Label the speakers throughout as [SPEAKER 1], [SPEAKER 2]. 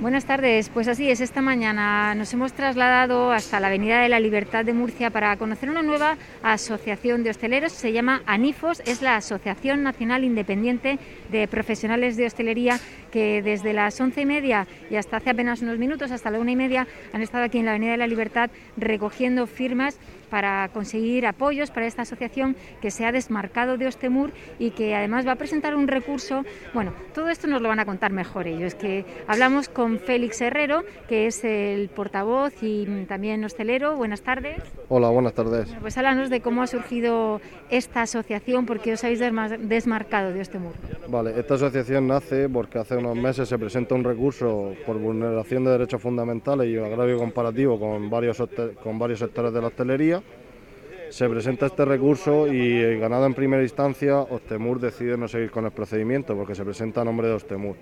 [SPEAKER 1] Buenas tardes, pues así es, esta mañana nos hemos trasladado hasta la Avenida de la Libertad de Murcia para conocer una nueva asociación de hosteleros, se llama ANIFOS, es la Asociación Nacional Independiente de Profesionales de Hostelería, que desde las once y media y hasta hace apenas unos minutos, hasta la una y media, han estado aquí en la Avenida de la Libertad recogiendo firmas para conseguir apoyos para esta asociación que se ha desmarcado de Ostemur y que además va a presentar un recurso. Bueno, todo esto nos lo van a contar mejor ellos, que hablamos con Félix Herrero, que es el portavoz y también hostelero. Buenas tardes.
[SPEAKER 2] Hola, buenas tardes.
[SPEAKER 1] pues háblanos de cómo ha surgido esta asociación, porque os habéis desmarcado de Ostemur.
[SPEAKER 2] Vale, esta asociación nace porque hace unos meses se presenta un recurso por vulneración de derechos fundamentales y agravio comparativo con varios, con varios sectores de la hostelería se presenta este recurso y ganado en primera instancia, Ostemur decide no seguir con el procedimiento porque se presenta a nombre de Ostemur.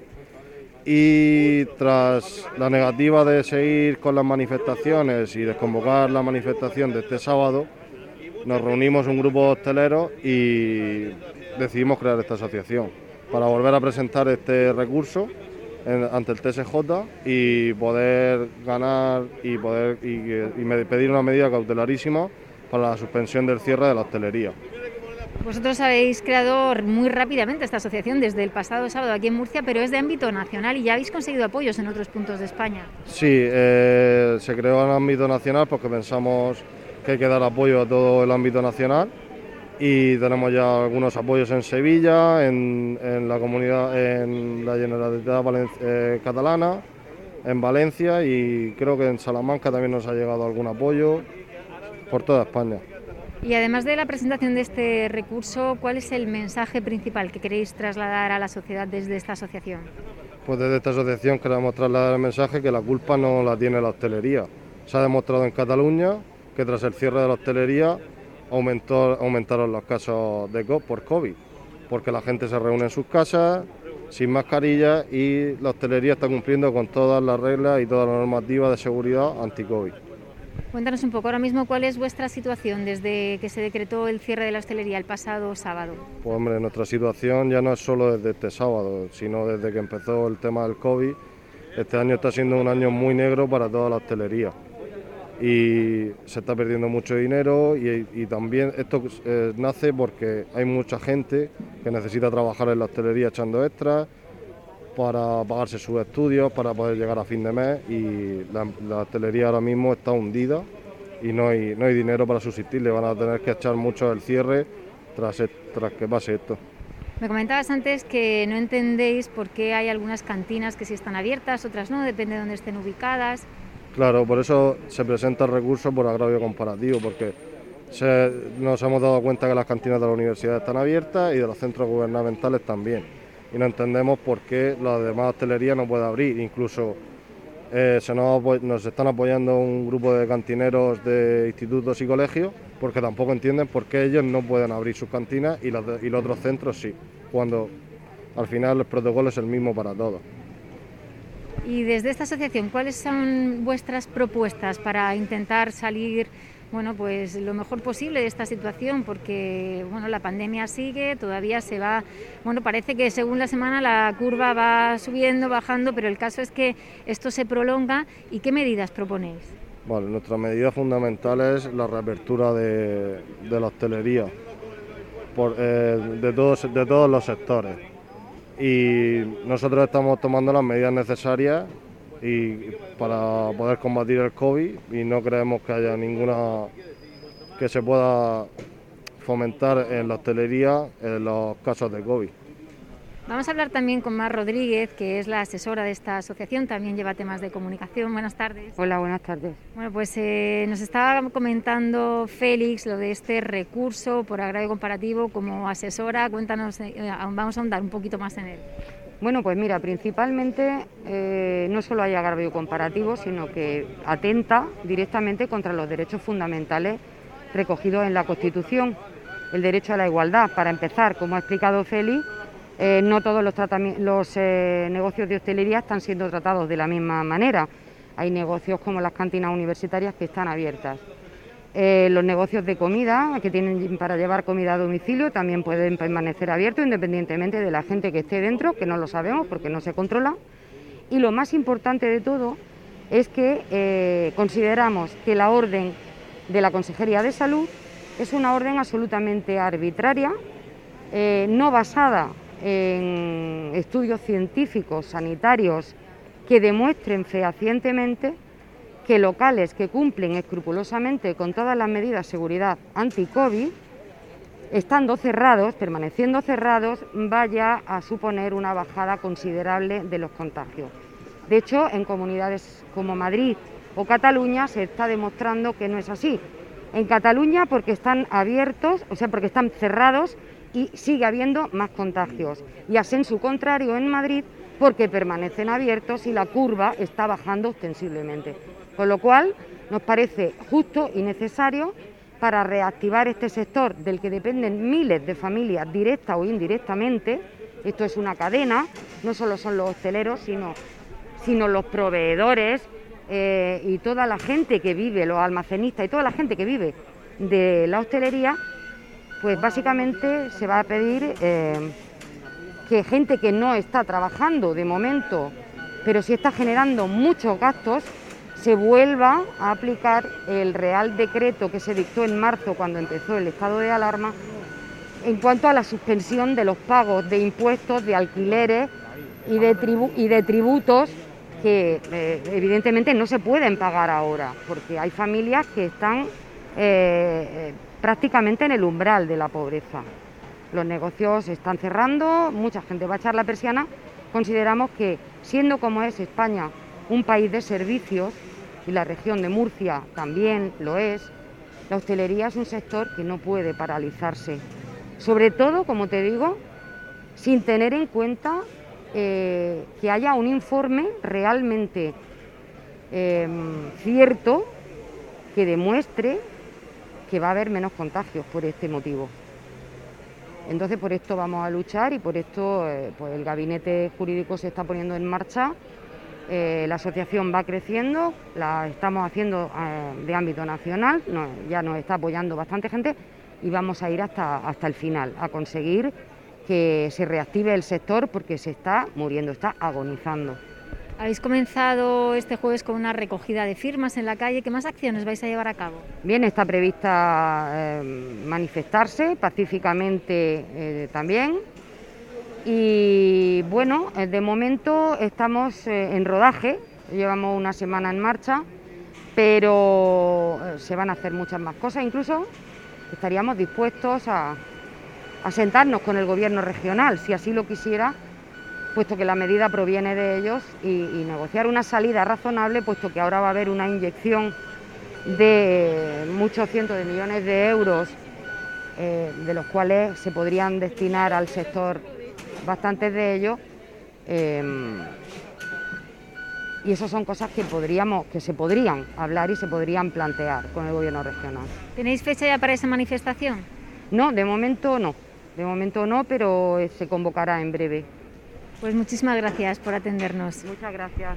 [SPEAKER 2] Y tras la negativa de seguir con las manifestaciones y desconvocar la manifestación de este sábado, nos reunimos un grupo de hosteleros y decidimos crear esta asociación para volver a presentar este recurso ante el TSJ y poder ganar y poder y pedir una medida cautelarísima para la suspensión del cierre de la hostelería.
[SPEAKER 1] Vosotros habéis creado muy rápidamente esta asociación desde el pasado sábado aquí en Murcia, pero es de ámbito nacional y ya habéis conseguido apoyos en otros puntos de España.
[SPEAKER 2] Sí, eh, se creó en ámbito nacional porque pensamos que hay que dar apoyo a todo el ámbito nacional y tenemos ya algunos apoyos en Sevilla, en, la comunidad, en la Generalitat eh, Catalana, en Valencia y creo que en Salamanca también nos ha llegado algún apoyo por toda España.
[SPEAKER 1] Y además de la presentación de este recurso, ¿cuál es el mensaje principal que queréis trasladar a la sociedad desde esta asociación?
[SPEAKER 2] Pues desde esta asociación queremos trasladar el mensaje que la culpa no la tiene la hostelería. Se ha demostrado en Cataluña que tras el cierre de la hostelería aumentó, aumentaron los casos de por COVID, porque la gente se reúne en sus casas sin mascarilla y la hostelería está cumpliendo con todas las reglas y todas las normativas de seguridad anti-COVID.
[SPEAKER 1] Cuéntanos un poco ahora mismo cuál es vuestra situación desde que se decretó el cierre de la hostelería el pasado sábado.
[SPEAKER 2] Pues hombre, nuestra situación ya no es solo desde este sábado, sino desde que empezó el tema del COVID. Este año está siendo un año muy negro para toda la hostelería y se está perdiendo mucho dinero y, también esto eh, nace porque hay mucha gente que necesita trabajar en la hostelería echando extras para pagarse sus estudios, para poder llegar a fin de mes y la, hostelería ahora mismo está hundida y no hay, no hay dinero para subsistir, le van a tener que echar mucho el cierre tras, tras que pase esto.
[SPEAKER 1] Me comentabas antes que no entendéis por qué hay algunas cantinas que sí están abiertas, otras no, depende de dónde estén ubicadas.
[SPEAKER 2] Claro, por eso se presenta el recurso por agravio comparativo, porque nos hemos dado cuenta que las cantinas de la universidad están abiertas y de los centros gubernamentales también. Y no entendemos por qué la demás hostelería no puede abrir. Incluso eh, se nos, están apoyando un grupo de cantineros de institutos y colegios porque tampoco entienden por qué ellos no pueden abrir sus cantinas y los, y los otros centros sí, cuando al final el protocolo es el mismo para todos.
[SPEAKER 1] Y desde esta asociación, ¿cuáles son vuestras propuestas para intentar salir bueno, pues lo mejor posible de esta situación, porque bueno, la pandemia sigue, todavía se va, bueno, parece que según la semana la curva va subiendo, bajando, pero el caso es que esto se prolonga. Y ¿qué medidas proponéis?
[SPEAKER 2] Bueno, nuestra medida fundamental es la reapertura de, la hostelería eh, de, todos, de todos los sectores y nosotros estamos tomando las medidas necesarias y para poder combatir el COVID y no creemos que haya ninguna que se pueda fomentar en la hostelería en los casos de COVID.
[SPEAKER 1] Vamos a hablar también con Mar Rodríguez, que es la asesora de esta asociación, también lleva temas de comunicación. Buenas tardes.
[SPEAKER 3] Hola, buenas tardes.
[SPEAKER 1] Bueno, pues eh, nos estaba comentando Félix lo de este recurso por agravio comparativo como asesora. Cuéntanos, eh, vamos a ahondar un poquito más en él.
[SPEAKER 3] Bueno, pues mira, principalmente eh, no solo hay agravio comparativo, sino que atenta directamente contra los derechos fundamentales recogidos en la Constitución. El derecho a la igualdad, para empezar, como ha explicado Félix, eh, no todos los, eh, negocios de hostelería están siendo tratados de la misma manera. Hay negocios como las cantinas universitarias que están abiertas. Eh, los negocios de comida que tienen para llevar comida a domicilio también pueden permanecer abiertos independientemente de la gente que esté dentro, que no lo sabemos porque no se controla. Y lo más importante de todo es que consideramos que la orden de la Consejería de Salud es una orden absolutamente arbitraria, no basada en estudios científicos, sanitarios, que demuestren fehacientemente que locales que cumplen escrupulosamente con todas las medidas de seguridad anti-COVID, estando cerrados, permaneciendo cerrados, vaya a suponer una bajada considerable de los contagios. De hecho, en comunidades como Madrid o Cataluña se está demostrando que no es así. En Cataluña porque están abiertos, o sea, porque están cerrados y sigue habiendo más contagios. Y en su contrario en Madrid porque permanecen abiertos y la curva está bajando ostensiblemente. Con lo cual nos parece justo y necesario para reactivar este sector del que dependen miles de familias directa o indirectamente. Esto es una cadena, no solo son los hosteleros, sino, sino los proveedores eh, y toda la gente que vive, los almacenistas y toda la gente que vive de la hostelería pues básicamente se va a pedir eh, que gente que no está trabajando de momento, pero sí está generando muchos gastos, se vuelva a aplicar el Real Decreto que se dictó en marzo cuando empezó el estado de alarma en cuanto a la suspensión de los pagos de impuestos, de alquileres y de, tributos que eh, evidentemente no se pueden pagar ahora, porque hay familias que están eh, prácticamente en el umbral de la pobreza. Los negocios están cerrando, mucha gente va a echar la persiana. Consideramos que, siendo como es España un país de servicios, y la región de Murcia también lo es, la hostelería es un sector que no puede paralizarse. Sobre todo, como te digo, sin tener en cuenta eh, que haya un informe realmente em, cierto que demuestre que va a haber menos contagios por este motivo. Entonces por esto vamos a luchar y por esto eh, pues el gabinete jurídico se está poniendo en marcha, eh, la asociación va creciendo, la estamos haciendo eh, de ámbito nacional, ya nos está apoyando bastante gente y vamos a ir hasta, hasta el final, a conseguir que se reactive el sector porque se está muriendo, está agonizando.
[SPEAKER 1] Habéis comenzado este jueves con una recogida de firmas en la calle. ¿Qué más acciones vais a llevar a cabo?
[SPEAKER 3] Bien, está prevista eh, manifestarse pacíficamente eh, también. Y bueno, eh, de momento estamos en rodaje, llevamos una semana en marcha, pero se van a hacer muchas más cosas. Incluso estaríamos dispuestos a, a sentarnos con el gobierno regional, si así lo quisiera, puesto que la medida proviene de ellos, y, negociar una salida razonable, puesto que ahora va a haber una inyección de muchos cientos de millones de euros, eh, de los cuales se podrían destinar al sector bastantes de ellos. Em, y esas son cosas que podríamos, que se podrían hablar y se podrían plantear con el gobierno regional.
[SPEAKER 1] ¿Tenéis fecha ya para esa manifestación?
[SPEAKER 3] No, de momento no. De momento no, pero se convocará en breve.
[SPEAKER 1] Pues muchísimas gracias por atendernos.
[SPEAKER 3] Muchas gracias.